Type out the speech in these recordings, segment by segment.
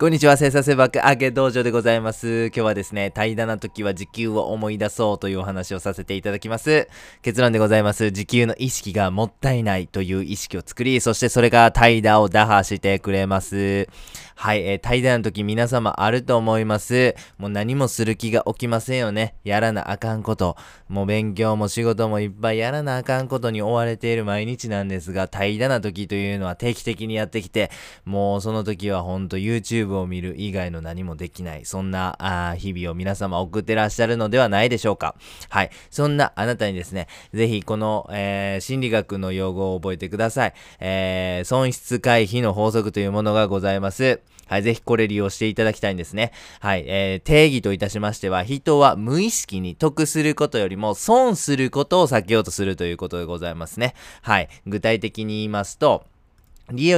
こんにちは、生産性爆上げ道場でございます。今日はですね、怠惰な時は時給を思い出そうというお話をさせていただきます。結論でございます。時給の意識がもったいないという意識を作り、そしてそれが怠惰を打破してくれます。はい、えー、怠惰の時皆様あると思います。もう何もする気が起きませんよね。やらなあかんこと。もう勉強も仕事もいっぱいやらなあかんことに追われている毎日なんですが、怠惰な時というのは定期的にやってきて、もうその時はほんと YouTube を見る以外の何もできない、そんなあ日々を皆様送ってらっしゃるのではないでしょうか。はい。そんなあなたにですね、ぜひこの、えー、心理学の用語を覚えてください。えー、損失回避の法則というものがございます。はい、ぜひこれ利用していただきたいんですね。はい、えー、定義といたしましては、人は無意識に得することよりも損することを避けようとするということでございますね。はい、具体的に言いますと、利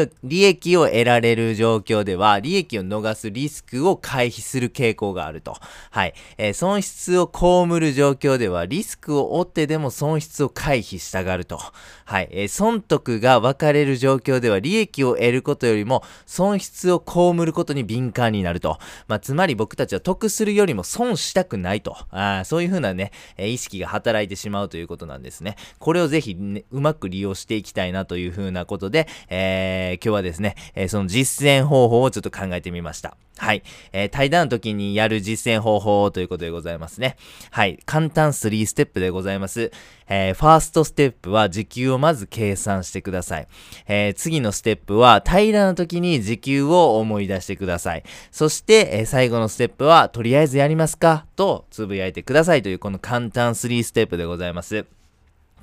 益を得られる状況では、利益を逃すリスクを回避する傾向があると。はい。えー、損失を被る状況では、リスクを負ってでも損失を回避したがると。はい。えー、損得が分かれる状況では、利益を得ることよりも、損失を被ることに敏感になると。まあ、つまり僕たちは得するよりも損したくないと。あそういうふうなね、え意識が働いてしまうということなんですね。これをぜひ、ね、うまく利用していきたいなというふうなことで、えーえー、今日はですね、えー、その実践方法をちょっと考えてみました。はい。えー、対談の時にやる実践方法ということでございますね。はい。簡単3ステップでございます。えー、ファーストステップは時給をまず計算してください。えー、次のステップは平らな時に時給を思い出してください。そして、えー、最後のステップはとりあえずやりますかとつぶやいてくださいというこの簡単3ステップでございます。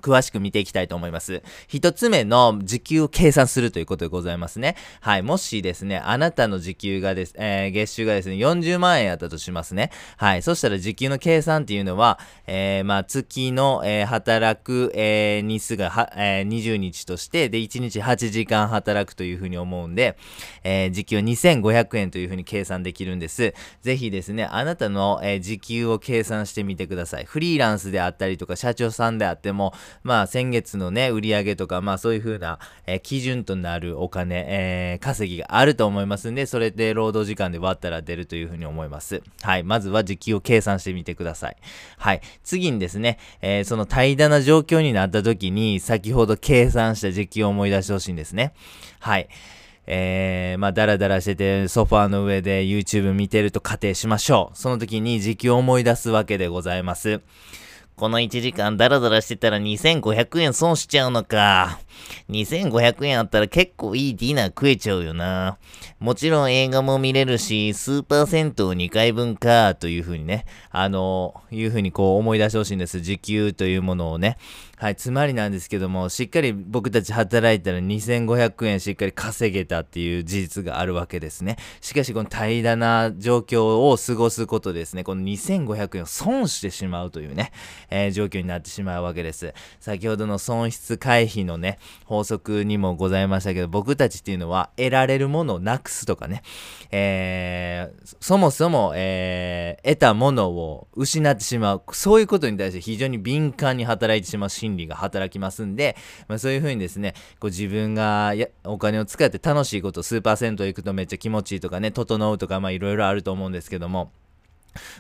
詳しく見ていきたいと思います。一つ目の時給を計算するということでございますね。はい。もしですね、あなたの時給がです、えー、月収がですね、40万円やったとしますね。はい。そしたら時給の計算っていうのは、えー、まあ、月の、えー、働く、え、日数がは、え、20日として、で、1日8時間働くというふうに思うんで、え、時給2500円というふうに計算できるんです。ぜひですね、あなたの、え、時給を計算してみてください。フリーランスであったりとか、社長さんであっても、まあ先月のね、売り上げとか、まあそういう風な、えー、基準となるお金、えー、稼ぎがあると思いますんで、それで労働時間で割ったら出るという風に思います。はい。まずは時給を計算してみてください。はい。次にですね、えー、その怠惰な状況になった時に、先ほど計算した時給を思い出してほしいんですね。はい。えー、まあ、だらだらしてて、ソファーの上で YouTube 見てると仮定しましょう。その時に時給を思い出すわけでございます。この1時間ダラダラしてたら2500円損しちゃうのか。2500円あったら結構いいディナー食えちゃうよな。もちろん映画も見れるし、スーパー銭湯2回分か、というふうにね、あの、いうふうにこう思い出してほしいんです。時給というものをね。はい、つまりなんですけども、しっかり僕たち働いたら2500円しっかり稼げたっていう事実があるわけですね。しかし、この平らな状況を過ごすことですね、この2500円を損してしまうというね、えー、状況になってしまうわけです。先ほどの損失回避のね、法則にもございましたけど、僕たちっていうのは得られるものをなくすとかね、えー、そもそも、えー、得たものを失ってしまう。そういうことに対して非常に敏感に働いてしまう心理が働きますんで、まあ、そういうふうにですね、こう自分がやお金を使って楽しいこと、スーパー銭湯行くとめっちゃ気持ちいいとかね、整うとか、まあいろいろあると思うんですけども、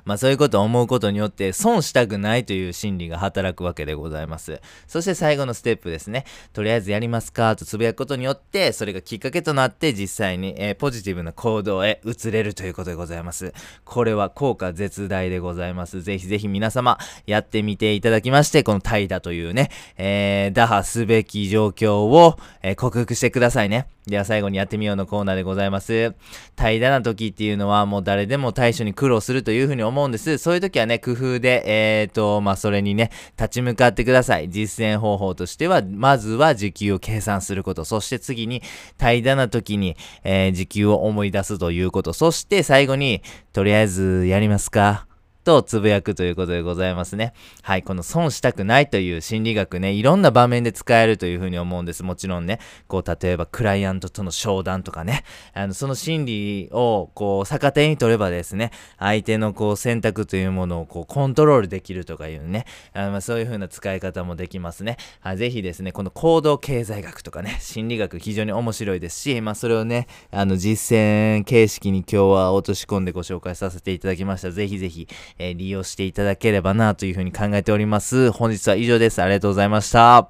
まあそういうことを思うことによって損したくないという心理が働くわけでございます。そして最後のステップですね。とりあえずやりますかとつぶやくことによって、それがきっかけとなって実際に、えー、ポジティブな行動へ移れるということでございます。これは効果絶大でございます。ぜひぜひ皆様やってみていただきまして、この怠惰というね、えー、打破すべき状況を、えー、克服してくださいね。では最後にやってみようのコーナーでございます。怠惰な時っていうのはもう誰でも対処に苦労するというふうに思うんです。そういう時はね、工夫で、えーと、まあ、それにね、立ち向かってください。実践方法としては、まずは時給を計算すること。そして次に、怠惰な時に、えー、時給を思い出すということ。そして最後に、とりあえずやりますかとつぶやくということでございますね。はい、この損したくないという心理学ね、いろんな場面で使えるというふうに思うんです。もちろんね、こう、例えばクライアントとの商談とかね、あの、その心理を、こう、逆手に取ればですね、相手のこう、選択というものをこう、コントロールできるとかいうね、あのまそういう風な使い方もできますね。あぜひですね、この行動経済学とかね、心理学非常に面白いですし、まあそれをね、あの、実践形式に今日は落とし込んでご紹介させていただきました。ぜひぜひ、えー利用していただければなというふうに考えております。本日は以上です。ありがとうございました。